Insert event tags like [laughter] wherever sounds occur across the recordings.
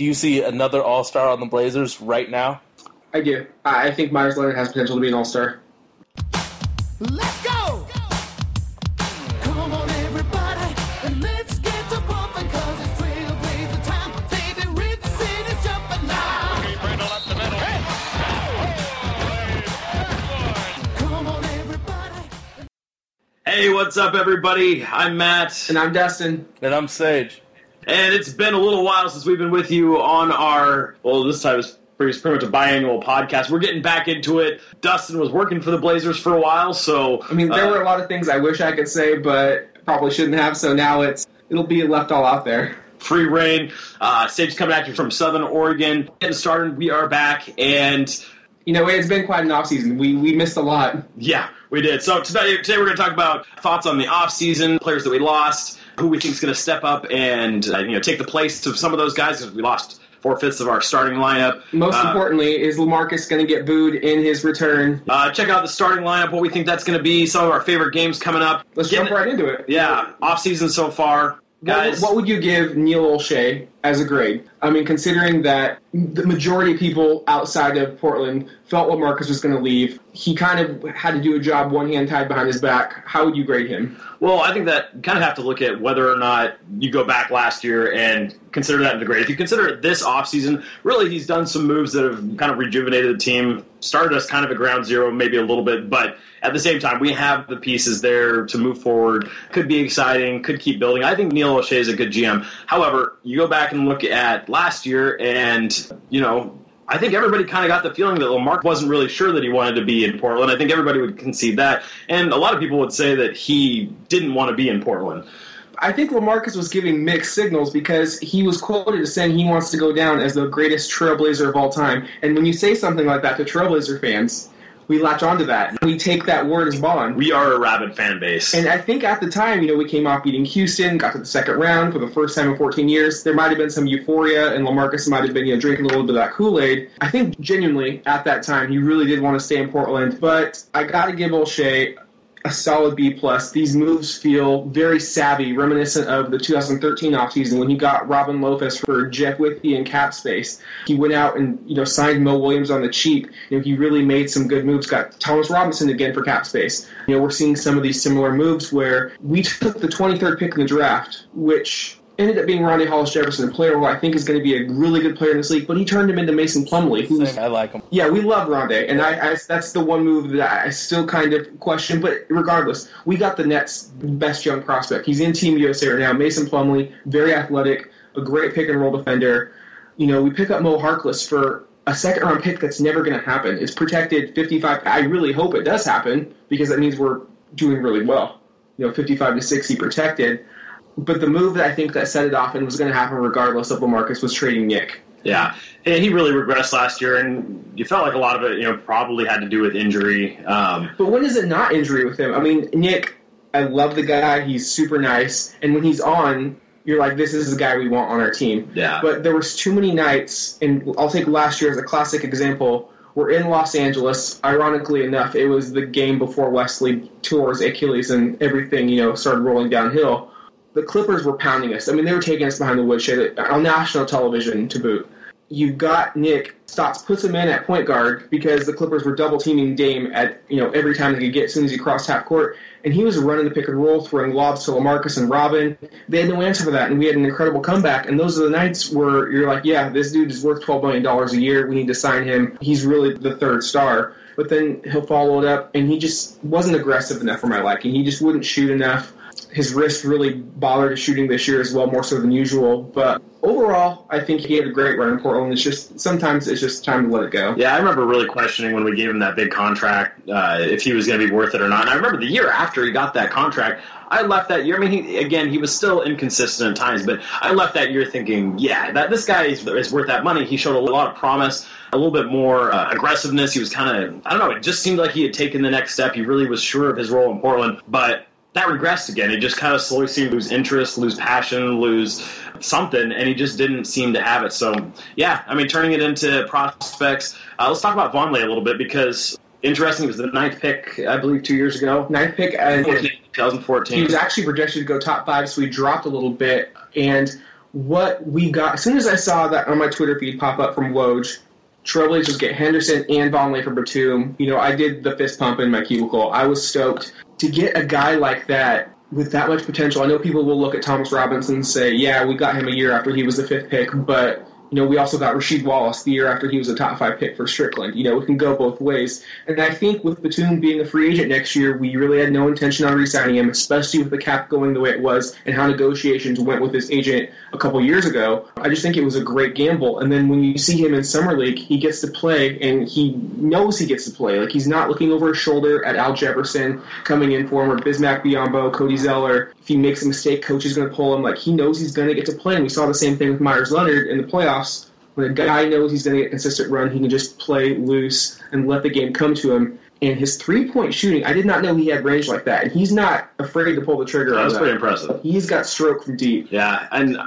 Do you see another All Star on the Blazers right now? I do. I think Meyers Leonard has potential to be an All Star. Let's go! Come on, everybody, and let's get to pumping, cause it's trailblazer time. Baby, Rip City's jumping now. Come on, everybody. Hey, what's up, everybody? I'm Matt, And I'm Dustin. And I'm Sage. And it's been a little while since we've been with you on our, well, this time it's pretty, pretty much a biannual podcast. We're getting back into it. Dustin was working for the Blazers for a while, so. I mean, there uh, were a lot of things I wish I could say, but probably shouldn't have. So now it's it'll be left all out there. free reign. Uh, Sage's coming at you from Southern Oregon. Getting started, we are back, and You know, it's been quite an off season. We we missed a lot. Yeah, we did. So today, today we're going to talk about thoughts on the offseason, players that we lost, who we think is going to step up and uh, you know take the place of some of those guys because we lost four fifths of our starting lineup. Most Uh, importantly, is Lamarcus going to get booed in his return? Uh, check out the starting lineup, what we think that's going to be, some of our favorite games coming up. Let's Getting- jump right into it. Yeah, off season so far, What, guys. what would you give Neil Olshey as a grade? I mean, considering that the majority of people outside of Portland felt Lamarcus was going to leave, he kind of had to do a job one hand tied behind his back. How would you grade him? Well, I think that you kind of have to look at whether or not you go back last year and consider that in the grade. If you consider it this offseason, really he's done some moves that have kind of rejuvenated the team, started us kind of at ground zero, maybe a little bit, but at the same time, we have the pieces there to move forward. Could be exciting, could keep building. I think Neil Olshey is a good GM. However, you go back and look at last year, and, you know, I think everybody kind of got the feeling that Lamarck wasn't really sure that he wanted to be in Portland. I think everybody would concede that. And a lot of people would say that he didn't want to be in Portland. I think Lamarcus was giving mixed signals because he was quoted as saying he wants to go down as the greatest trailblazer of all time. And when you say something like that to trailblazer fans, we latch onto that. We take that word as bond. We are a rabid fan base. And I think at the time, you know, we came off beating Houston, got to the second round for the first time in 14 years. There might have been some euphoria, and Lamarcus might have been, you know, drinking a little bit of that Kool Aid. I think genuinely at that time, he really did want to stay in Portland. But I got to give Olshey a solid B plus. These moves feel very savvy, reminiscent of the 2013 offseason when he got Robin Lopez for Jeff Withey and cap space. He went out and you know signed Mo Williams on the cheap. You know he really made some good moves. Got Thomas Robinson again for cap space. You know we're seeing some of these similar moves where we took the 23rd pick in the draft, which ended up being Rondae Hollis Jefferson, a player who I think is going to be a really good player in this league. But he turned him into Mason Plumlee, who's I like him. yeah, we love Rondae, and I, I that's the one move that I still kind of question. But regardless, we got the Nets' best young prospect. He's in Team USA right now. Mason Plumlee, very athletic, a great pick and roll defender. You know, we pick up Mo Harkless for a second round pick that's never going to happen. It's protected 55. I really hope it does happen because that means we're doing really well. You know, 55 to 60 protected. But the move that I think that set it off and was going to happen regardless of Lamarcus was trading Nick. yeah, and he really regressed last year, and you felt like a lot of it, you know, probably had to do with injury. Um, But when is it not injury with him? I mean, Nick, I love the guy. He's super nice, and when he's on, you're like, this is the guy we want on our team. Yeah. But there was too many nights, and I'll take last year as a classic example. We're in Los Angeles. Ironically enough, it was the game before Wesley tore his Achilles and everything, you know, started rolling downhill. The Clippers were pounding us. I mean, they were taking us behind the woodshed on national television to boot you got Nick Stotts puts him in at point guard because the Clippers were double teaming Dame at you know every time they could get as soon as he crossed half court, and he was running the pick and roll, throwing lobs to Lamarcus and Robin. They had no answer for that, and we had an incredible comeback. And those are the nights where you're like, yeah, this dude is worth twelve million dollars a year. We need to sign him. He's really the third star. But then he'll follow it up, and he just wasn't aggressive enough for my liking. He just wouldn't shoot enough his wrist really bothered his shooting this year as well, more so than usual. But overall, I think he had a great run in Portland. It's just sometimes it's just time to let it go. yeah, I remember really questioning when we gave him that big contract uh, if he was going to be worth it or not. And I remember the year after he got that contract, I left that year. I mean, he, again, he was still inconsistent at times, but I left that year thinking, yeah, that this guy is, is worth that money. He showed a lot of promise, a little bit more uh, aggressiveness. He was kind of, I don't know, it just seemed like he had taken the next step. He really was sure of his role in Portland, but that regressed again. He just kind of slowly seemed to lose interest, lose passion, lose something, and he just didn't seem to have it. So, yeah, I mean, turning it into prospects. Uh, let's talk about Vonleh a little bit because interesting. He was the ninth pick, I believe, two years ago. Ninth pick, and 2014. he was actually projected to go top five, so he dropped a little bit. And what we got. As soon as I saw that on my Twitter feed pop up from Woj, Trailblazers get Henderson and Vonleh for Batum. You know, I did the fist pump in my cubicle. I was stoked to get a guy like that with that much potential. I know people will look at Thomas Robinson and say, "Yeah, we got him a year after he was the fifth pick," but you know, we also got Rasheed Wallace the year after he was a top five pick for Strickland. You know, it can go both ways. And I think with Batum being a free agent next year, we really had no intention on re-signing him, especially with the cap going the way it was and how negotiations went with his agent a couple years ago. I just think it was a great gamble. And then when you see him in summer league, he gets to play and he knows he gets to play. Like he's not looking over his shoulder at Al Jefferson coming in for him or Bismack Biyombo, Cody Zeller. If he makes a mistake, coach is going to pull him. Like he knows he's going to get to play. And we saw the same thing with Meyers Leonard in the playoffs. When a guy knows he's going to get a consistent run, he can just play loose and let the game come to him. And his three point shooting, I did not know he had range like that. And he's not afraid to pull the trigger. That on was pretty impressive. He's got stroke from deep. Yeah, and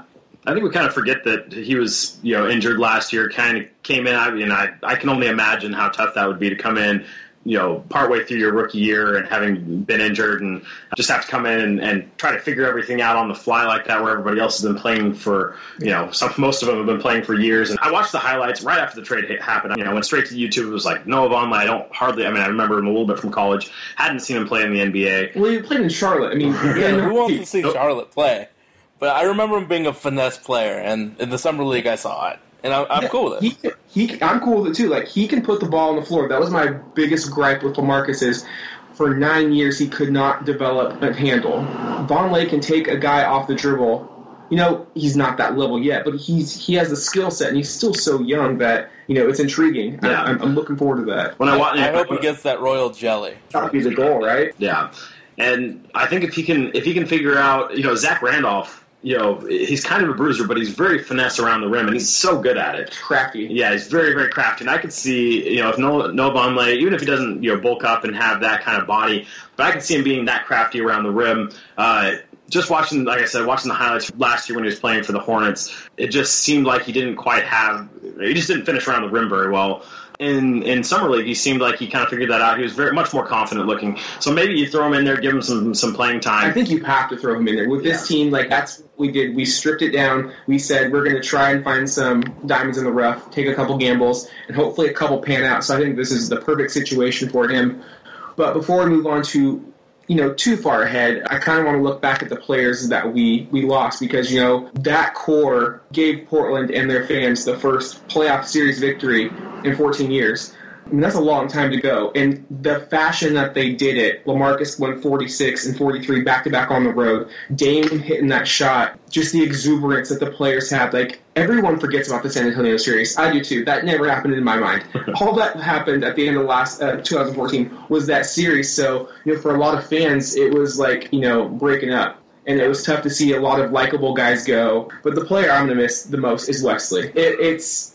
I think we kind of forget that he was, you know, injured last year. Kind of came in. I mean, I I can only imagine how tough that would be to come in, you know, partway through your rookie year and having been injured and just have to come in and, and try to figure everything out on the fly like that, where everybody else has been playing for, you know, some most of them have been playing for years. And I watched the highlights right after the trade hit- happened. You know, I went straight to YouTube. It was like Noah Vonleh. I don't hardly. I mean, I remember him a little bit from college. Hadn't seen him play in the NBA. Well, he played in Charlotte. I mean, [laughs] Yeah, and- who wants to see Nope. Charlotte play? But I remember him being a finesse player, and in the summer league, I saw it, and I, I'm cool with it. He, he, I'm cool with it too. Like he can put the ball on the floor. That was my biggest gripe with Lamarcus is for nine years he could not develop a handle. Vonleh can take a guy off the dribble. You know he's not that level yet, but he's he has the skill set, and he's still so young that you know it's intriguing. I, Yeah. I'm, I'm looking forward to that. When I, wa- I hope he gets that royal jelly. That would be the goal, right? Yeah, and I think if he can if he can figure out, you know, Zach Randolph, you know, he's kind of a bruiser, but he's very finesse around the rim, and he's so good at it. Crafty. Yeah, he's very very crafty, and I could see, you know, if no no Vonleh, even if he doesn't, you know, bulk up and have that kind of body, but I could see him being that crafty around the rim. Uh, just watching, like I said, watching the highlights last year when he was playing for the Hornets, it just seemed like he didn't quite have, he just didn't finish around the rim very well in in summer league, he seemed like he kind of figured that out. He was very much more confident looking. So maybe you throw him in there, give him some some playing time. I think you have to throw him in there. With this team, like that's what we did. We stripped it down. We said we're going to try and find some diamonds in the rough, take a couple gambles, and hopefully a couple pan out. So I think this is the perfect situation for him. But before we move on to you know too far ahead, I kind of want to look back at the players that we we lost because you know that core gave Portland and their fans the first playoff series victory in 14 years. I mean, that's a long time to go. And the fashion that they did it, Lamarcus went 46 and 43 back to back on the road. Dame hitting that shot, just the exuberance that the players had. Like, everyone forgets about the San Antonio series. I do too. That never happened in my mind. [laughs] All that happened at the end of last uh, 2014 was that series. So, you know, for a lot of fans, it was like, you know, breaking up. And it was tough to see a lot of likable guys go. But the player I'm going to miss the most is Wesley. It, it's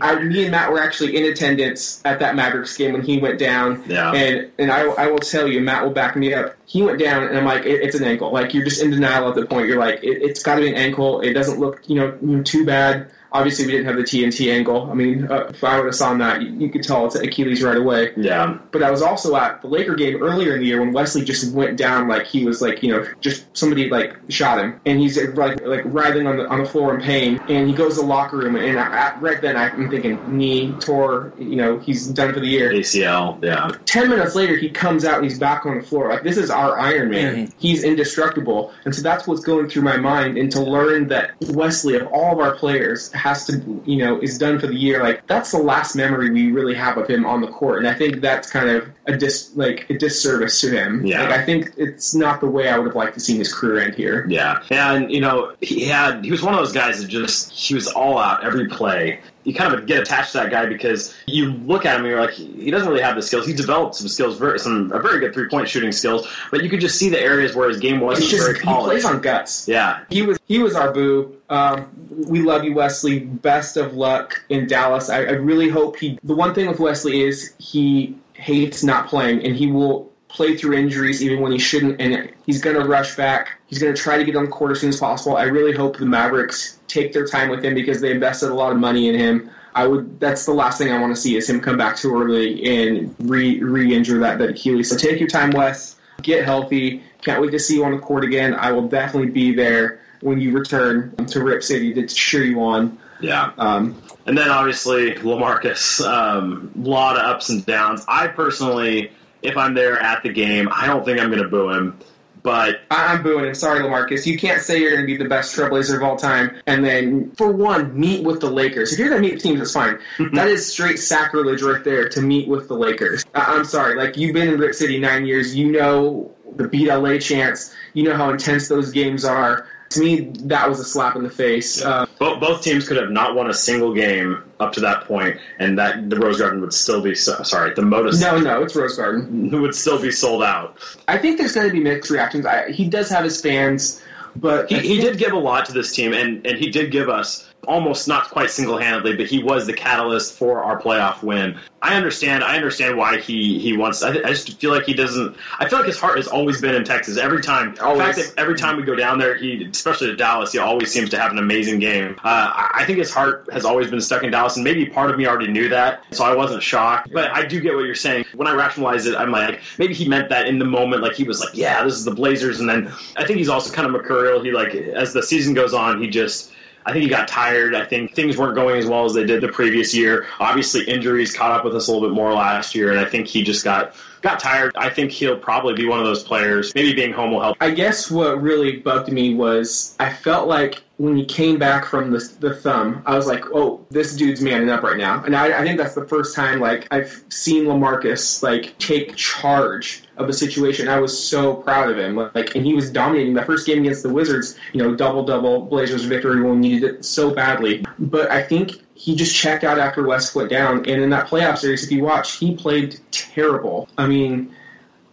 I, me and Matt were actually in attendance at that Mavericks game when he went down. Yeah. And and I, I will tell you, Matt will back me up. He went down, and I'm like, it, it's an ankle. Like you're just in denial at the point. You're like, it, it's got to be an ankle. It doesn't look, you know, you know, too bad. Obviously, we didn't have the TNT angle. I mean, uh, if I would have saw that, you, you could tell it's Achilles right away. Yeah, But I was also at the Laker game earlier in the year when Wesley just went down like he was like you know just somebody like shot him and he's like like writhing on the on the floor in pain and he goes to the locker room and I, right then I'm thinking knee tore you know he's done for the year. ACL. Yeah, Ten minutes later he comes out and he's back on the floor like this is our Iron Man. Mhm. He's indestructible and so that's what's going through my mind and to learn that Wesley of all of our players has to you know is done for the year like that's the last memory we really have of him on the court and I think that's kind of a dis like a disservice to him. Yeah. Like I think it's not the way I would have liked to see his career end here. yeah, and you know he had he was one of those guys that just he was all out every play. You kind of get attached to that guy because you look at him and you're like he doesn't really have the skills. He developed some skills, very, some a very good three point shooting skills, but you could just see the areas where his game wasn't just very he plays on guts. Yeah, He was he was our boo. Um, we love you, Wesley. Best of luck in Dallas. I, I really hope he. The one thing with Wesley is he hates not playing, and he will play through injuries even when he shouldn't. And he's going to rush back. He's going to try to get on the court as soon as possible. I really hope the Mavericks take their time with him because they invested a lot of money in him. I would. That's the last thing I want to see is him come back too early and re re-injure that that Achilles. So take your time, Wes. Get healthy. Can't wait to see you on the court again. I will definitely be there. when you return to Rip City to cheer you on. Yeah. Um, And then obviously Lamarcus, um, a lot of ups and downs. I personally, if I'm there at the game, I don't think I'm going to boo him. But I- I'm booing him. Sorry, Lamarcus. You can't say you're going to be the best Trailblazer of all time, and then for one, meet with the Lakers. If you're going to meet teams, that's fine. [laughs] that is straight sacrilege right there to meet with the Lakers. I- I'm sorry. Like you've been in Rip City nine years, you know the beat LA chants. You know how intense those games are. To me, that was a slap in the face. Uh, both, both teams could have not won a single game up to that point, and that the Rose Garden would still be so, sorry, the Modus no, no, it's Rose Garden. [laughs] would still be sold out. I think there's going to be mixed reactions. I, he does have his fans, but He, he did give a lot to this team, and, and he did give us almost not quite single handedly, but he was the catalyst for our playoff win. I understand. I understand why he he wants. I, I just feel like he doesn't. I feel like his heart has always been in Texas. Every time, Always. the fact that every time we go down there, he especially to Dallas, he always seems to have an amazing game. Uh, I I think his heart has always been stuck in Dallas, and maybe part of me already knew that, so I wasn't shocked. But I do get what you're saying. When I rationalize it, I'm like, maybe he meant that in the moment. Like he was like, yeah, this is the Blazers, and then I think he's also kind of mercurial. He like as the season goes on, he just. I think he got tired. I think things weren't going as well as they did the previous year. Obviously, injuries caught up with us a little bit more last year, and I think he just got got tired. I think he'll probably be one of those players. Maybe being home will help. I guess what really bugged me was I felt like when he came back from the, the thumb, I was like, oh, this dude's manning up right now. And I, I think that's the first time like I've seen Lamarcus like take charge of a situation. I was so proud of him. Like, and he was dominating that first game against the Wizards. You know, double double Blazers victory when we needed it so badly. But I think he just checked out after West went down. And in that playoff series, if you watch, he played terrible. I mean.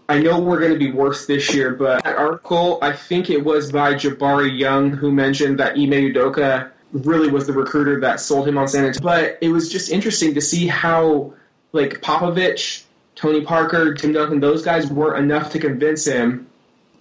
I know we're going to be worse this year, but that article, I think it was by Jabari Young, who mentioned that Ime Udoka really was the recruiter that sold him on San Antonio. But it was just interesting to see how, like, Popovich, Tony Parker, Tim Duncan, those guys weren't enough to convince him.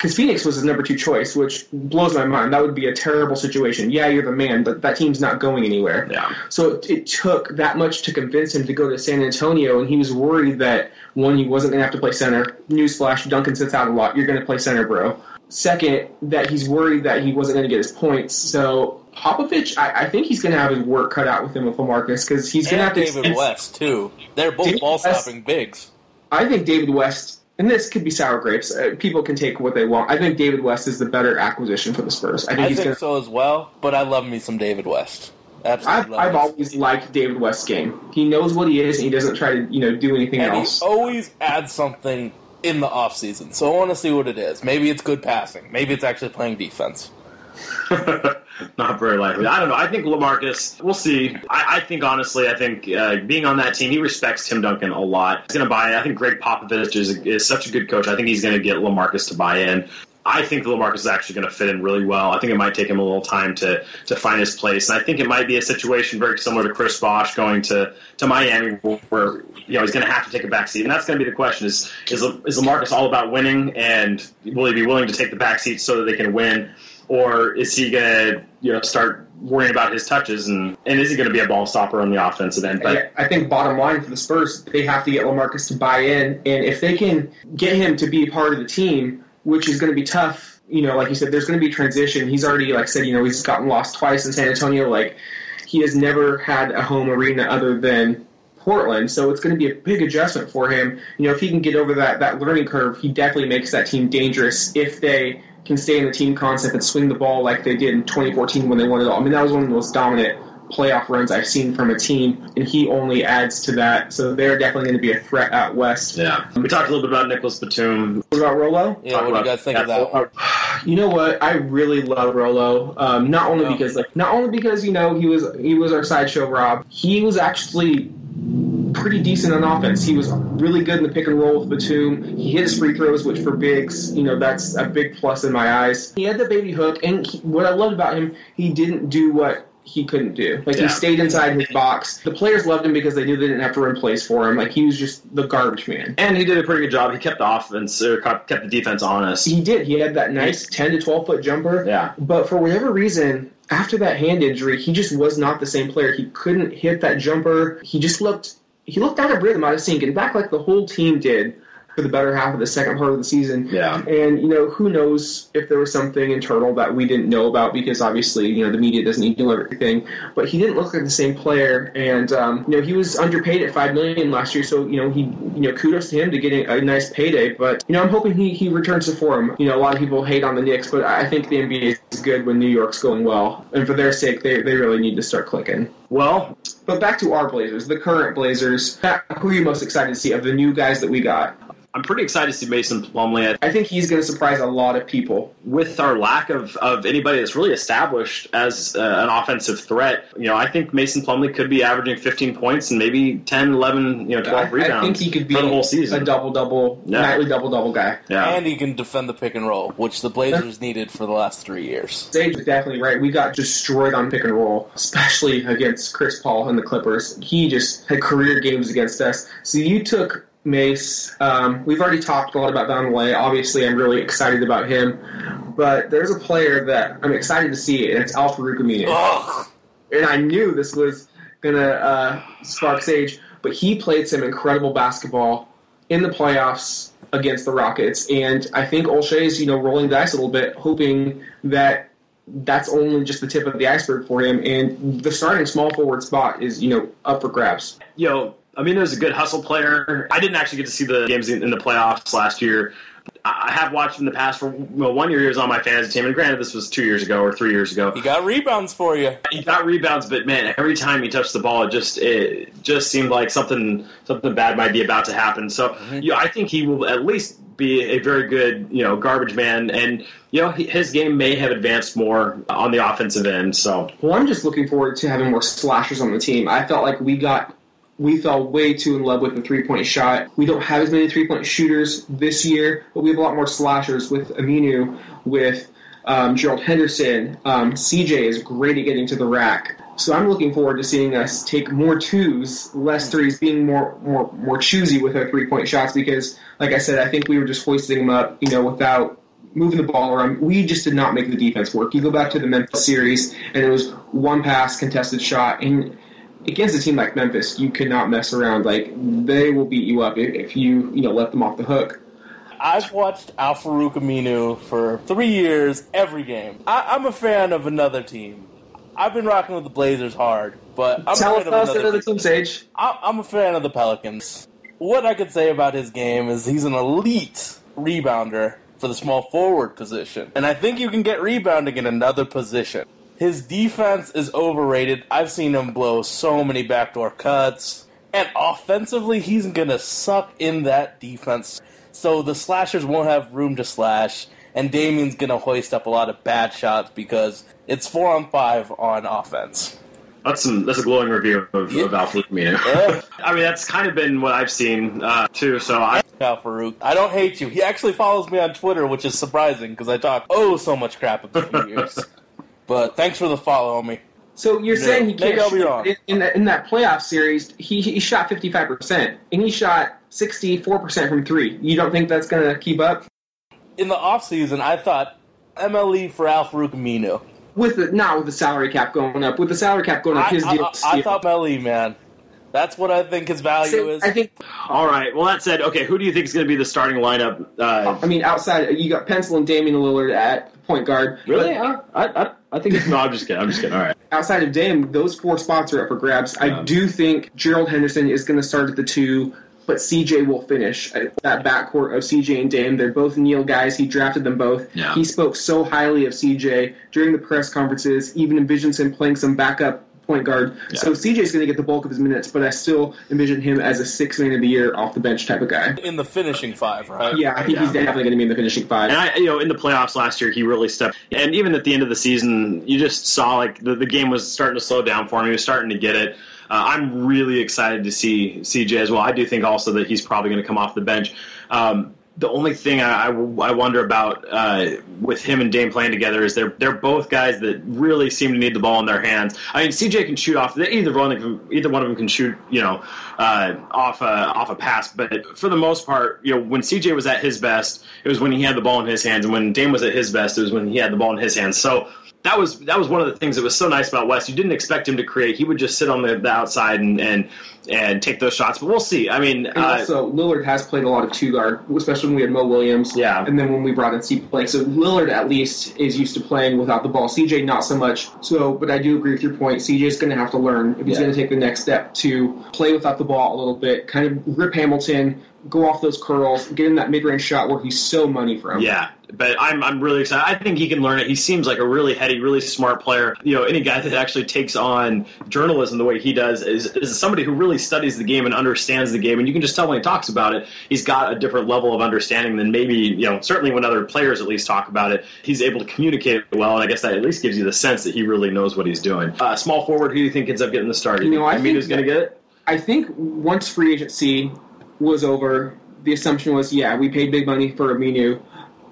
Because Phoenix was his number two choice, which blows my mind. That would be a terrible situation. Yeah, you're the man, but that team's not going anywhere. Yeah. So it, it took that much to convince him to go to San Antonio, and he was worried that one, he wasn't going to have to play center. Newsflash: Duncan sits out a lot. You're going to play center, bro. Second, that he's worried that he wasn't going to get his points. So Popovich, I, I think he's going to have his work cut out with him with Lamarcus because he's going to have to. David West too. They're both David ball stopping bigs. I think David West, and this could be sour grapes. Uh, people can take what they want. I think David West is the better acquisition for the Spurs. I think I think going. so as well. But I love me some David West. Absolutely. I've, I've always liked David West's game. He knows what he is, and he doesn't try to you know do anything and else. he always adds something in the off season. So I want to see what it is. Maybe it's good passing. Maybe it's actually playing defense. [laughs] Not very likely. I don't know. I think Lamarcus. We'll see. I, I think honestly, I think uh, being on that team, he respects Tim Duncan a lot. He's going to buy. in. I think Gregg Popovich is, is such a good coach. I think he's going to get Lamarcus to buy in. I think Lamarcus is actually going to fit in really well. I think it might take him a little time to to find his place, and I think it might be a situation very similar to Chris Bosh going to to Miami, where you know he's going to have to take a back seat, and that's going to be the question: is is is Lamarcus all about winning, and will he be willing to take the back seat so that they can win? Or is he going to you know start worrying about his touches and, and is he going to be a ball stopper on the offensive end? But I think bottom line for the Spurs, they have to get Lamarcus to buy in, and if they can get him to be part of the team, which is going to be tough. You know, like you said, there's going to be transition. He's already like said, you know, he's gotten lost twice in San Antonio. Like he has never had a home arena other than Portland, so it's going to be a big adjustment for him. You know, if he can get over that that learning curve, he definitely makes that team dangerous if they can stay in the team concept and swing the ball like they did in 2014 when they won it all. I mean, that was one of the most dominant playoff runs I've seen from a team, and he only adds to that. So they're definitely going to be a threat out west. yeah, we talked a little bit about Nicholas Batum. What about Rolo? Yeah, what do you guys think of that? [sighs] You know what? I really love Rolo. Um, not only Yeah. because like not only because you know he was he was our sideshow Rob. He was actually pretty decent on offense. He was really good in the pick and roll with Batum. He hit his free throws, which for bigs, you know, that's a big plus in my eyes. He had the baby hook, and he, what I loved about him, he didn't do what he couldn't do. Like Yeah. he stayed inside his box. The players loved him because they knew they didn't have to run plays for him. Like he was just the garbage man. And he did a pretty good job. He kept the offense, or kept the defense honest. He did. He had that nice ten to twelve foot jumper. Yeah. But for whatever reason, after that hand injury, he just was not the same player. He couldn't hit that jumper. He just looked he looked out of rhythm, out of sync, and back like the whole team did for the better half of the second part of the season. Yeah. And you know, who knows if there was something internal that we didn't know about because obviously you know the media doesn't need to know everything. But he didn't look like the same player, and um, you know he was underpaid at five million last year. So you know he you know kudos to him to getting a nice payday. But you know I'm hoping he he returns to form. You know a lot of people hate on the Knicks, but I think the NBA is good when New York's going well, and for their sake, they they really need to start clicking. Well, But back to our Blazers, the current Blazers. Who are you most excited to see of the new guys that we got? I'm pretty excited to see Mason Plumlee. I think he's going to surprise a lot of people. with our lack of, of anybody that's really established as uh, an offensive threat, you know, I think Mason Plumlee could be averaging 15 points and maybe 10, 11, you know, 12 I, rebounds I think he could be the whole season. a double double, Yeah. nightly double double guy. yeah. And he can defend the pick and roll, which the Blazers [laughs] needed for the last three years. Sage is definitely right. We got destroyed on pick and roll, especially against Chris Paul and the Clippers. He just had career games against us. So you took Mace. Um, we've already talked a lot about Vonleh. Obviously, I'm really excited about him. But there's a player that I'm excited to see, and it's Al Farouk Ugh. and I knew this was gonna uh, spark Sage, but he played some incredible basketball in the playoffs against the Rockets, and I think Olshey's you know rolling the dice a little bit, hoping that that's only just the tip of the iceberg for him, and the starting small forward spot is you know up for grabs. you know, I mean, there's a good hustle player. I didn't actually get to see the games in, in the playoffs last year. I I have watched in the past. For well, one year he was on my fantasy team, and granted, this was two years ago or three years ago. He got rebounds for you. He got rebounds, but man, every time he touched the ball, it just it just seemed like something something bad might be about to happen. So, mm-hmm. yeah, I think he will at least be a very good, you know, garbage man, and you know, his game may have advanced more on the offensive end. So, Well, I'm just looking forward to having more slashers on the team. I felt like we got we fell way too in love with the three point shot. We don't have as many three point shooters this year, but we have a lot more slashers with Aminu, with um, Gerald Henderson. Um, CJ is great at getting to the rack. So I'm looking forward to seeing us take more twos, less threes, being more more more choosy with our three point shots. Because, like I said, I think we were just hoisting them up, you know, without moving the ball around. We just did not make the defense work. You go back to the Memphis series, and it was one pass, contested shot, and against a team like Memphis, you cannot mess around. Like they will beat you up if, you you know let them off the hook. I've watched Al Farouk Aminu for three years, every game. I, I'm a fan of another team. I've been rocking with the Blazers hard, but I'm Tell a us fan tell of another another team. team, Sage. I- I'm a fan of the Pelicans. What I could say about his game is he's an elite rebounder for the small forward position. And I think you can get rebounding in another position. His defense is overrated. I've seen him blow so many backdoor cuts. And offensively, he's going to suck in that defense. So the slashers won't have room to slash. And Damian's going to hoist up a lot of bad shots because it's four on five on offense. that's some that's a glowing review of, Yeah. of Al Farouk Aminu. Yeah. [laughs] I mean, that's kind of been what I've seen uh, too. So I, Al Farouk. I don't hate you. He actually follows me on Twitter, which is surprising because I talk oh so much crap about years. [laughs] But thanks for the follow, on me. So you're Yeah, saying he maybe can't I'll be shoot. wrong. In, in, that, in that playoff series, he, he shot 55 percent, and he shot 64 percent from three. You don't think that's going to keep up In the offseason, I thought MLE for Al Farouk Aminu. with the not with the salary cap going up? With the salary cap going up, I, his I, deal. I, I thought MLE, man. That's what I think his value is. I think. all right. Well, that said, okay, who do you think is going to be the starting lineup? Uh, I mean, outside you got Pencil and Damian Lillard at point guard. really? But I, I, I think it's no. I'm just kidding. I'm just kidding. All right. outside of Dame, those four spots are up for grabs. Yeah. I do think Gerald Henderson is going to start at the two, but CJ will finish that backcourt of CJ and Dame. They're both Neil guys. He drafted them both. Yeah. He spoke so highly of CJ during the press conferences. Even envisions him playing some backup point guard. Yeah. So CJ is going to get the bulk of his minutes, but I still envision him as a six man of the year off the bench type of guy. in the finishing five, right? Yeah, I think Yeah. he's definitely going to be in the finishing five. And I, you know, in the playoffs last year, he really stepped. And even at the end of the season, you just saw like the, the game was starting to slow down for him. He was starting to get it. Uh, I'm really excited to see CJ as well. I do think also that he's probably going to come off the bench. Um, The only thing I, I, wonder about uh, with him and Dame playing together is they're they're both guys that really seem to need the ball in their hands. I mean, CJ can shoot off either one of them, either one of them can shoot, you know, uh, off a off a pass. But for the most part, you know, when CJ was at his best, it was when he had the ball in his hands, and when Dame was at his best, it was when he had the ball in his hands. So that was that was one of the things that was so nice about West. You didn't expect him to create; he would just sit on the, the outside and, and and take those shots. But we'll see. I mean, And uh, also, Lillard has played a lot of two guard, especially when we had Mo Williams. Yeah. And then when we brought in C play. So Lillard at least is used to playing without the ball. CJ not so much. So, but I do agree with your point. CJ is going to have to learn if he's Yeah. going to take the next step to play without the ball a little bit, kind of rip Hamilton, go off those curls, get him that mid range shot where he's so money from. Yeah, but I'm I'm really excited. I think he can learn it. He seems like a really heady, really smart player. You know, any guy that actually takes on journalism the way he does is is somebody who really studies the game and understands the game. And you can just tell when he talks about it, he's got a different level of understanding than maybe you know certainly when other players at least talk about it. He's able to communicate well, and I guess that at least gives you the sense that he really knows what he's doing. Uh, small forward, who do you think ends up getting the start? You know, I think think Aminu's going to get it. I think once free agency was over, the assumption was, yeah, we paid big money for Aminu.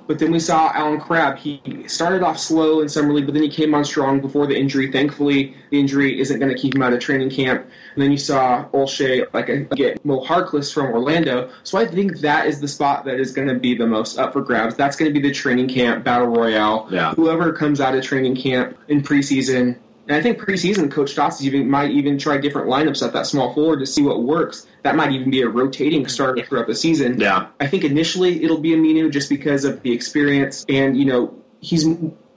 But then we saw Allen Crabbe. He started off slow in summer league, but then he came on strong before the injury. Thankfully, the injury isn't going to keep him out of training camp. And then you saw Olshey like a, get Mo Harkless from Orlando. So I think that is the spot that is going to be the most up for grabs. That's going to be the training camp battle royale. Yeah. Whoever comes out of training camp in preseason and I think preseason, Coach Stotts even might even try different lineups at that small forward to see what works. That might even be a rotating starter throughout the season. Yeah. I think initially it'll be Aminu just because of the experience, and you know he's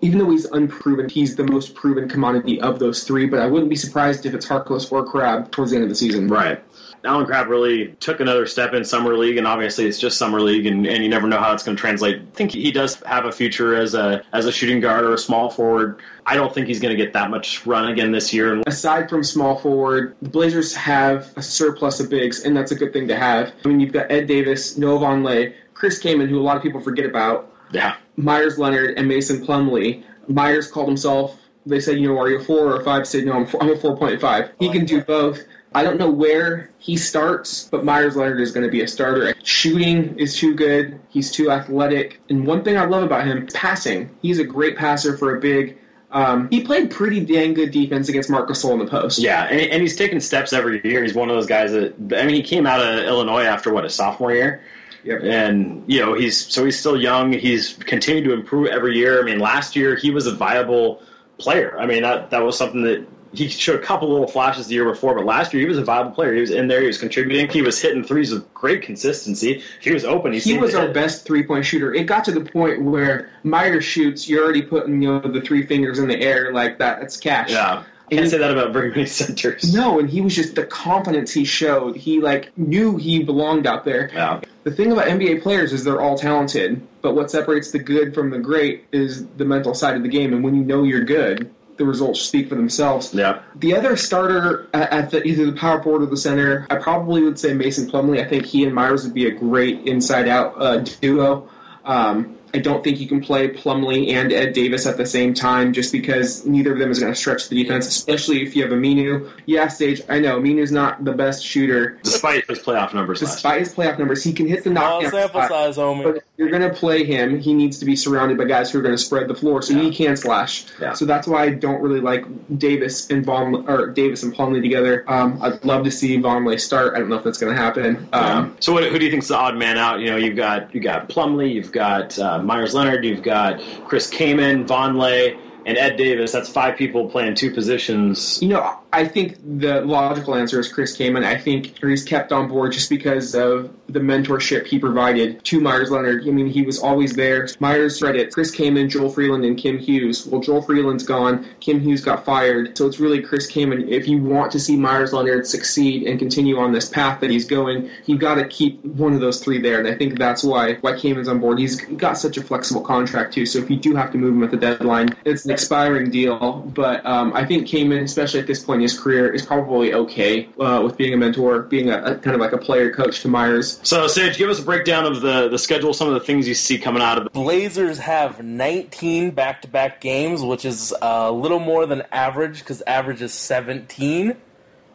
even though he's unproven, he's the most proven commodity of those three. But I wouldn't be surprised if it's Harkless or Crabbe towards the end of the season. Right. Allen Crabbe really took another step in summer league, and obviously it's just summer league, and, and you never know how it's going to translate. I think he does have a future as a as a shooting guard or a small forward. I don't think he's going to get that much run again this year. And Aside from small forward, the Blazers have a surplus of bigs, and that's a good thing to have. I mean, you've got Ed Davis, Noah Vonleh, Chris Kaman, who a lot of people forget about, yeah, Meyers Leonard and Mason Plumlee. Meyers called himself. They said, you know, are you a four or a five? Said, no, I'm, four, I'm a four point five. He can do both. I don't know where he starts, but Meyers Leonard is going to be a starter. Shooting is too good. He's too athletic. And one thing I love about him, passing. He's a great passer for a big. Um, he played pretty dang good defense against Marc Gasol in the post. yeah, and, and he's taking steps every year. He's one of those guys that I mean, he came out of Illinois after what a sophomore year. Yep. And you know he's so he's still young. He's continued to improve every year. I mean, last year he was a viable player. I mean that that was something that he showed a couple little flashes the year before, but last year he was a viable player. He was in there. He was contributing. He was hitting threes with great consistency. He was open, he, He was our hit. best three point shooter. It got to the point where Meyers shoots, you're already putting you know the three fingers in the air like that. That's cash. Yeah, can't say that about very many [laughs] centers. No, and he was just the confidence he showed. He like knew he belonged out there. Yeah. The thing about NBA players is they're all talented, but what separates the good from the great is the mental side of the game. And when you know you're good, the results speak for themselves. Yeah. The other starter at at the, either the power forward or the center, I probably would say Mason Plumlee. I think he and Meyers would be a great inside-out uh, duo. Um, I don't think you can play Plumlee and Ed Davis at the same time just because neither of them is going to stretch the defense, especially if you have Aminu. Yeah, Sage, I know Aminu's not the best shooter. Despite his playoff numbers Despite his playoff numbers, he can hit the Small knockdown sample spot. size, homie. But if you're going to play him, he needs to be surrounded by guys who are going to spread the floor, so Yeah. he can slash. Yeah. So that's why I don't really like Davis and Von or Davis and Plumlee together. Um, I'd love to see Vonleh start. I don't know if that's going to happen. Um, so what, who do you think's the odd man out? You know, you've got you got Plumlee, you've got uh, Meyers Leonard, you've got Chris Kaman, Vonleh, and Ed Davis. That's five people playing two positions. You know, I think the logical answer is Chris Kaman. I think he's kept on board just because of the mentorship he provided to Meyers Leonard. I mean, he was always there. Meyers read. Chris Kaman, Joel Freeland, and Kim Hughes. Well, Joel Freeland's gone. Kim Hughes got fired. So it's really Chris Kaman. If you want to see Meyers Leonard succeed and continue on this path that he's going, you've got to keep one of those three there. And I think that's why why Kaman's on board. He's got such a flexible contract too. So if you do have to move him at the deadline, it's an expiring deal. But um, I think Kaman, especially at this point in his career, is probably okay uh, with being a mentor, being a, a kind of like a player coach to Meyers. So Sage, give us a breakdown of the the schedule, some of the things you see coming out of it. The Blazers have 19 back to back games, which is a little more than average because average is 17.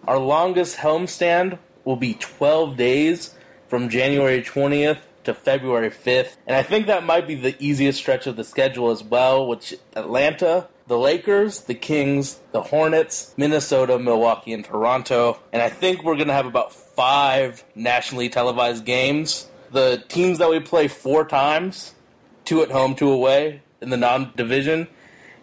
Our longest homestand will be 12 days from January 20th to February 5th. And I think that might be the easiest stretch of the schedule as well, which Atlanta, the Lakers, the Kings, the Hornets, Minnesota, Milwaukee, and Toronto. And I think we're going to have about five nationally televised games. The teams that we play four times, two at home, two away in the non division,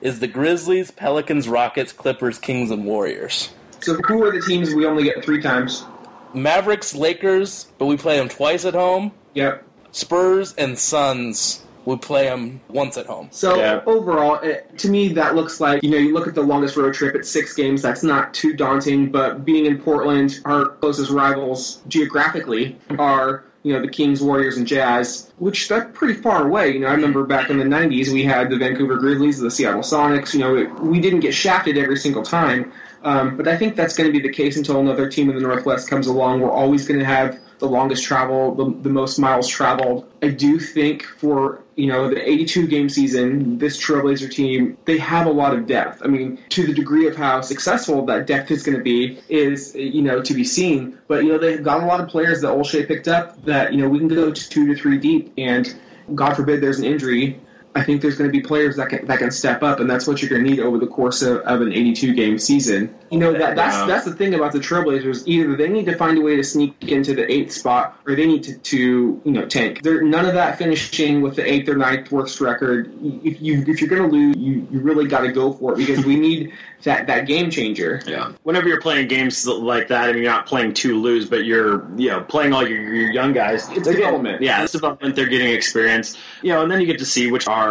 is the Grizzlies, Pelicans, Rockets, Clippers, Kings, and Warriors. So who are the teams we only get three times? Mavericks, Lakers, but we play them twice at home. Yep. Spurs and Suns, we play them once at home. So Yeah. overall, it, to me, that looks like you know you look at the longest road trip at six games. That's not too daunting, but being in Portland, our closest rivals geographically are you know the Kings, Warriors, and Jazz, which that's pretty far away. You know, I remember back in the '90s we had the Vancouver Grizzlies, the Seattle Sonics. You know, it, we didn't get shafted every single time, um, but I think that's going to be the case until another team in the Northwest comes along. We're always going to have the longest travel, the, the most miles traveled. I do think for you know the 82 game season, this Trailblazer team they have a lot of depth. I mean, to the degree of how successful that depth is going to be is you know to be seen. But you know they've got a lot of players that Olshey picked up that you know we can go to two to three deep, and God forbid there's an injury. I think there's going to be players that can that can step up, and that's what you're going to need over the course of, of an 82 game season. You know that that's Yeah. that's the thing about the Trailblazers. Either they need to find a way to sneak into the eighth spot, or they need to, to you know tank. There, none of that finishing with the eighth or ninth worst record. If you if you're going to lose, you, you really got to go for it because we need that that game changer. Yeah. Whenever you're playing games like that, and you're not playing to lose, but you're, you know, playing all your, your young guys. It's They're getting- development. yeah, it's development. They're getting experience, you know, and then you get to see which are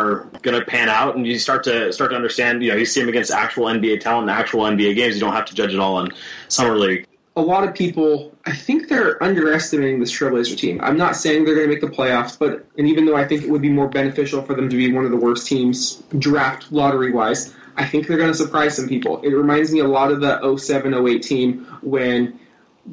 going to pan out, and you start to start to understand. You know, you see them against actual NBA talent, actual NBA games. You don't have to judge it all in summer league. a lot of people, I think they're underestimating this Trailblazer team. I'm not saying they're going to make the playoffs, but and even though I think it would be more beneficial for them to be one of the worst teams draft lottery wise, I think they're going to surprise some people. It reminds me a lot of the 07 08 team when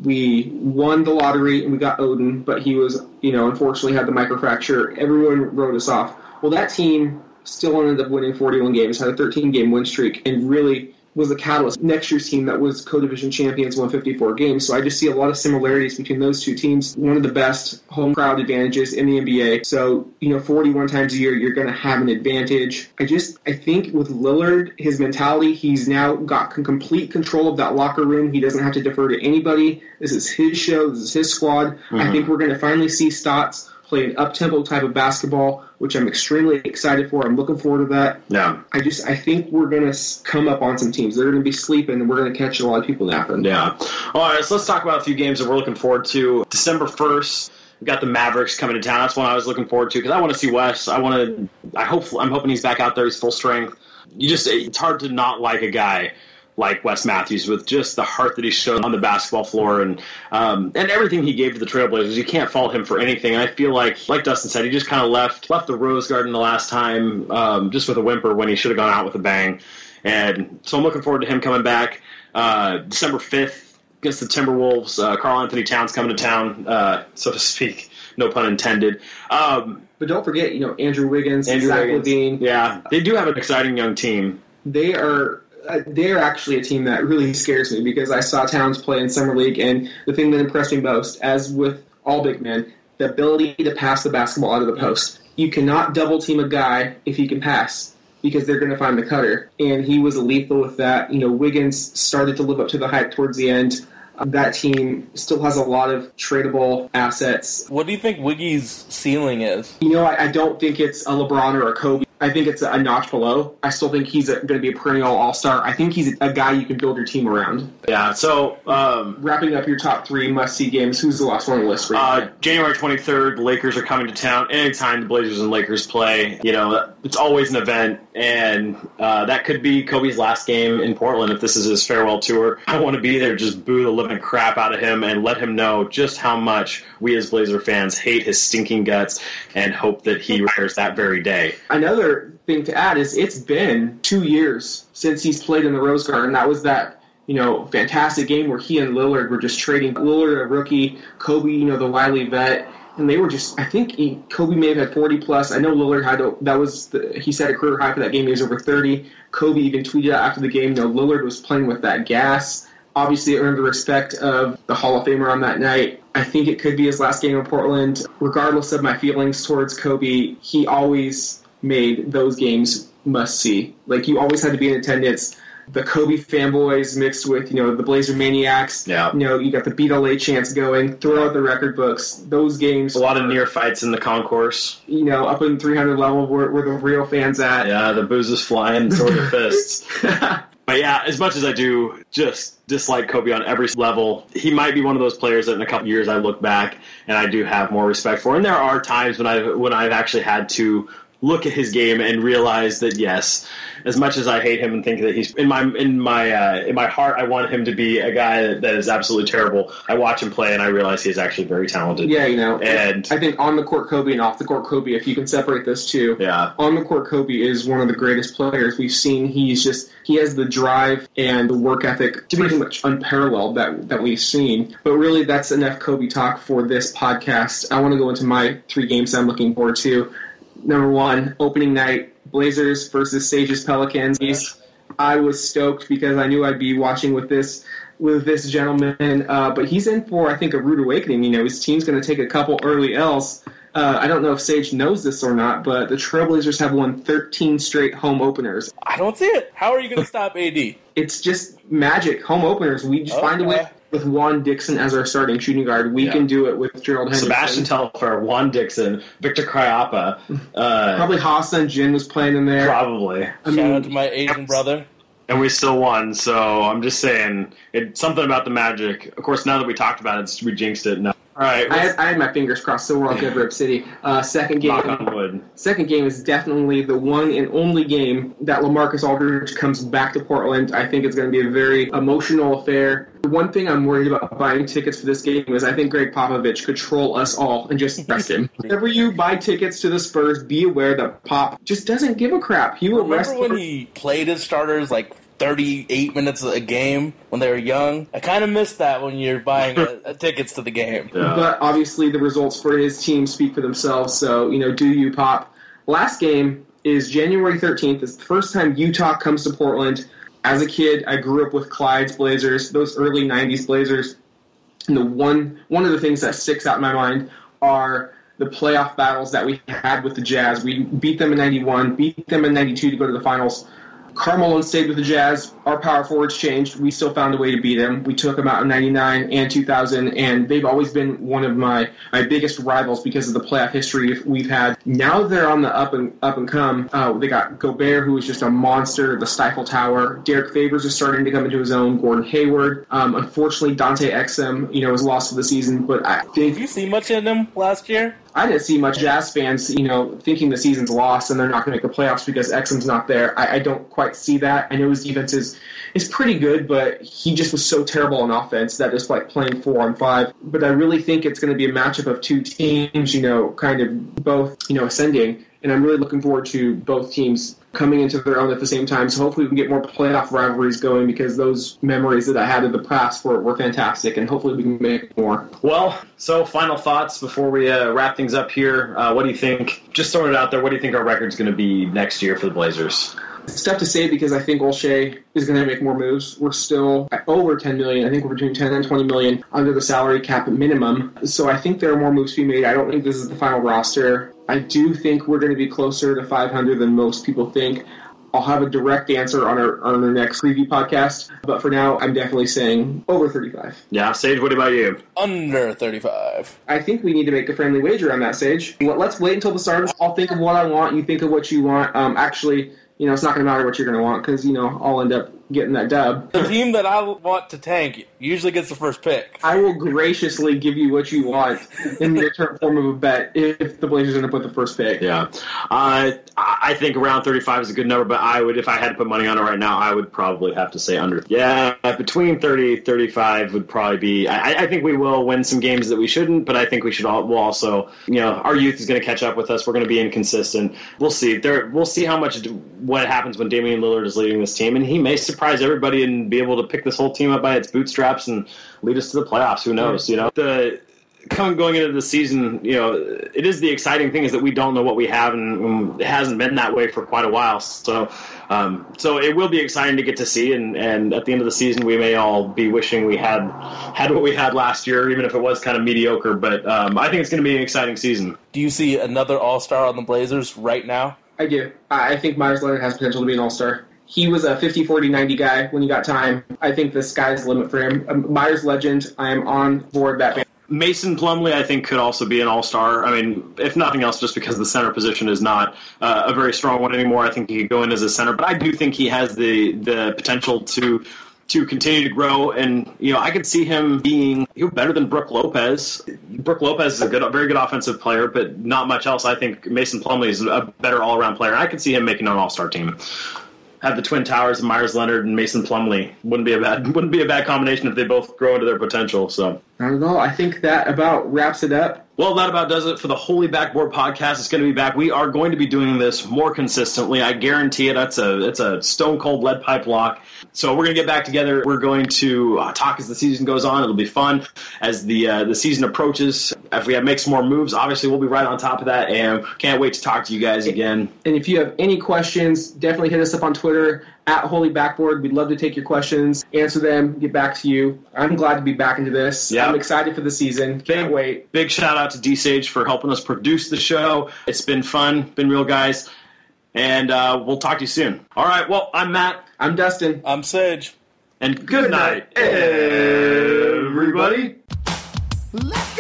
we won the lottery and we got Oden, but he was, you know, unfortunately had the microfracture. Everyone wrote us off. Well, that team still ended up winning 41 games, had a 13 game win streak, and really was the catalyst. Next year's team that was co-division champions won 54 games. So I just see a lot of similarities between those two teams. One of the best home crowd advantages in the NBA. So, you know, 41 times a year, you're going to have an advantage. I just, I think with Lillard, his mentality, he's now got complete control of that locker room. He doesn't have to defer to anybody. This is his show. This is his squad. I mm-hmm. think we're going to finally see Stotts play an up-tempo type of basketball, which I'm extremely excited for. I'm looking forward to that. Yeah. I just I think we're gonna come up on some teams. They're gonna be sleeping, and we're gonna catch a lot of people napping. Yeah. All right, so let's talk about a few games that we're looking forward to. December 1st, we've got the Mavericks coming to town. That's one I was looking forward to because I want to see Wes. I want to. I hope. I'm hoping he's back out there. He's full strength. You just. It's hard to not like a guy like Wes Matthews with just the heart that he showed on the basketball floor and um, and everything he gave to the Trailblazers. You can't fault him for anything. And I feel like, like Dustin said, he just kind of left left the Rose Garden the last time um, just with a whimper when he should have gone out with a bang. And so I'm looking forward to him coming back uh, December 5th against the Timberwolves. Uh, Karl Anthony Towns coming to town, uh, so to speak. No pun intended. Um, But don't forget, you know, Andrew Wiggins, Andrew Zach Wiggins. LaVine. Yeah, they do have an exciting young team. They are. Uh, they're actually a team that really scares me because I saw Towns play in summer league, and the thing that impressed me most, as with all big men, the ability to pass the basketball out of the post. You cannot double team a guy if he can pass because they're going to find the cutter, and he was lethal with that. You know, Wiggins started to live up to the hype towards the end. Um, that team still has a lot of tradable assets. What do you think Wiggy's ceiling is? You know, I, I don't think it's a LeBron or a Kobe. I think it's a, notch below. I still think he's going to be a perennial All Star. I think he's a, guy you can build your team around. Yeah, so um, Wrapping up your top three must see games. Who's the last one on the list for you? Uh, January 23rd, the Lakers are coming to town. Anytime the Blazers and Lakers play, you know, it's always an event, and uh, that could be Kobe's last game in Portland if this is his farewell tour. I want to be there, just boo the living crap out of him, and let him know just how much we as Blazer fans hate his stinking guts, and hope that he retires that very day. Another thing to add is it's been two years since he's played in the Rose Garden. That was that you know fantastic game where he and Lillard were just trading. Lillard, a rookie, Kobe, you know the wily vet, and they were just. I think he, Kobe may have had 40 plus. I know Lillard had that was the, he set a career high for that game. He was over 30. Kobe even tweeted out after the game, you know Lillard was playing with that gas. Obviously, earned the respect of the Hall of Famer on that night. I think it could be his last game in Portland. Regardless of my feelings towards Kobe, he always made those games must see. Like, you always had to be in attendance. The Kobe fanboys mixed with, you know, the Blazer maniacs. Yeah. You know, you got the beat LA chants going, throw out the record books. Those games, A lot of near fights in the concourse. you know, up in 300 level where, where the real fans at. Yeah, the booze is flying, sword of fists. [laughs] But yeah, as much as I do just dislike Kobe on every level, he might be one of those players that in a couple years I look back and I do have more respect for. And there are times when I when I've actually had to look at his game and realize that yes, as much as I hate him and think that he's in my in my uh, in my heart, I want him to be a guy that, that is absolutely terrible. I watch him play and I realize he's actually very talented. Yeah, you know, And- I think on the court Kobe and off the court Kobe, if you can separate those two, Yeah. on the court Kobe is one of the greatest players we've seen. He's just he has the drive and the work ethic to pretty much unparalleled that that we've seen. But really, that's enough Kobe talk for this podcast. I want to go into my three games I'm looking forward to. Number one, opening night, Blazers versus Sages Pelicans. I was stoked because I knew I'd be watching with this with this gentleman, uh, but he's in for I think a rude awakening. You know, his team's going to take a couple early L's. Uh, I don't know if Sage knows this or not, but the Trailblazers have won 13 straight home openers. I don't see it. How are you going to stop AD? It's just magic. Home openers. We just find a way Okay. With Juan Dixon as our starting shooting guard. We Yeah. can do it with Gerald Henderson. Sebastian Telfair, Juan Dixon, Victor Khryapa, uh, Probably Hassan Jin was playing in there. probably. I Shout mean, out to my Asian brother. and we still won. So I'm just saying, it's something about the Magic. Of course, now that we talked about it, we jinxed it. No. All right, I had, I had my fingers crossed, so we're all good, Rip City. Uh, second game. knock on wood. Second game is definitely the one and only game that LaMarcus Aldridge comes back to Portland. I think it's going to be a very emotional affair. One thing I'm worried about buying tickets for this game is I think Gregg Popovich could troll us all and just arrest him. [laughs] Whenever you buy tickets to the Spurs, be aware that Pop just doesn't give a crap. He will arrest Remember when he played his starters like 38 minutes a game when they were young? I kind of miss that when you're buying uh [laughs] uh tickets to the game. Yeah. But obviously, the results for his team speak for themselves. So, you know, do you pop? Last game is January 13th. It's the first time Utah comes to Portland. As a kid, I grew up with Clyde's Blazers, those early 90s Blazers. And the one one of the things that sticks out in my mind are the playoff battles that we had with the Jazz. We beat them in 91, beat them in 92 to go to the finals. Karl Malone stayed with the Jazz. Our power forwards changed. We still found a way to beat them. We took them out in '99 and 2000, and they've always been one of my my biggest rivals because of the playoff history we've had. Now they're on the up and up and come. Uh, they got Gobert, who is just a monster. The Stifle Tower. Derrick Favors is starting to come into his own. Gordon Hayward. Um, unfortunately, Dante Exum, you know, was lost for the season, but I think Did you see much in him last year? I didn't see much Jazz fans, you know, thinking the season's lost and they're not going to make the playoffs because Exum's not there. I, I don't quite see that. I know his defense is is pretty good, but he just was so terrible on offense that it's like playing four on five. But I really think it's going to be a matchup of two teams, you know, kind of both, you know, ascending. And I'm really looking forward to both teams coming into their own at the same time. So hopefully we can get more playoff rivalries going because those memories that I had in the past were, were fantastic, and hopefully we can make more. Well, so final thoughts before we uh, wrap things up here. Uh, what do you think? Just throwing it out there. What do you think our record's going to be next year for the Blazers? It's tough to say because I think Olshey is going to make more moves. We're still at over 10 million. I think we're between 10 and 20 million under the salary cap minimum. So I think there are more moves to be made. I don't think this is the final roster. I do think we're going to be closer to 500 than most people think. I'll have a direct answer on our on our next preview podcast, but for now, I'm definitely saying over 35. Yeah, Sage. What about you? Under 35. I think we need to make a friendly wager on that Sage. Well, Let's wait until the start. I'll think of what I want. You think of what you want. Um, actually, you know, it's not going to matter what you're going to want because you know I'll end up getting that dub. The team that I want to tank usually gets the first pick. I will graciously give you what you want in the return form of a bet if the Blazers end up with the first pick. Yeah, uh, I think around 35 is a good number, but I would, if I had to put money on it right now, I would probably have to say under. Yeah, between 30 35 would probably be. I, I think we will win some games that we shouldn't, but I think we should. All, we'll also, you know, our youth is going to catch up with us. We're going to be inconsistent. We'll see. There, we'll see how much what happens when Damian Lillard is leading this team, and he may surprise everybody and be able to pick this whole team up by its bootstraps and lead us to the playoffs. Who knows? You know the coming going into the season, you know, it is the exciting thing is that we don't know what we have, and um, it hasn't been that way for quite a while. So Um, so it will be exciting to get to see, and, and at the end of the season, we may all be wishing we had had what we had last year, even if it was kind of mediocre. But um, I think it's going to be an exciting season. Do you see another All Star on the Blazers right now? I do. I I think Meyers Leonard has potential to be an all star. He was a 50 40 90 guy when he got time. I think the sky's the limit for him. Um, Meyers legend. I am on board that. Mason Plumlee, I think, could also be an all star. I mean, if nothing else, just because the center position is not uh, a very strong one anymore, I think he could go in as a center. But I do think he has the the potential to to continue to grow, and you know, I could see him being you know, better than Brook Lopez. Brook Lopez is a good, very good offensive player, but not much else. I think Mason Plumlee is a better all around player. I could see him making an all star team. Have the Twin Towers, Meyers Leonard, and Mason Plumlee wouldn't be a bad [laughs] wouldn't be a bad combination if they both grow into their potential. So. I don't know. I think that about wraps it up. Well, that about does it for the Holy Backboard podcast. It's going to be back. We are going to be doing this more consistently. I guarantee it. That's a it's a stone cold lead pipe lock. So we're going to get back together. We're going to uh, talk as the season goes on. It'll be fun as the uh, the season approaches. If we have make some more moves, obviously we'll be right on top of that, and can't wait to talk to you guys again. And if you have any questions, definitely hit us up on Twitter at Holy Backboard. We'd love to take your questions, answer them, get back to you. I'm glad to be back into this. Yeah. I'm excited for the season. Can't wait. Big shout out to D Sage for helping us produce the show. It's been fun, been real, guys. And uh, we'll talk to you soon. All right. Well, I'm Matt, I'm Dustin. I'm Sage. and good, night, everybody. Let's go!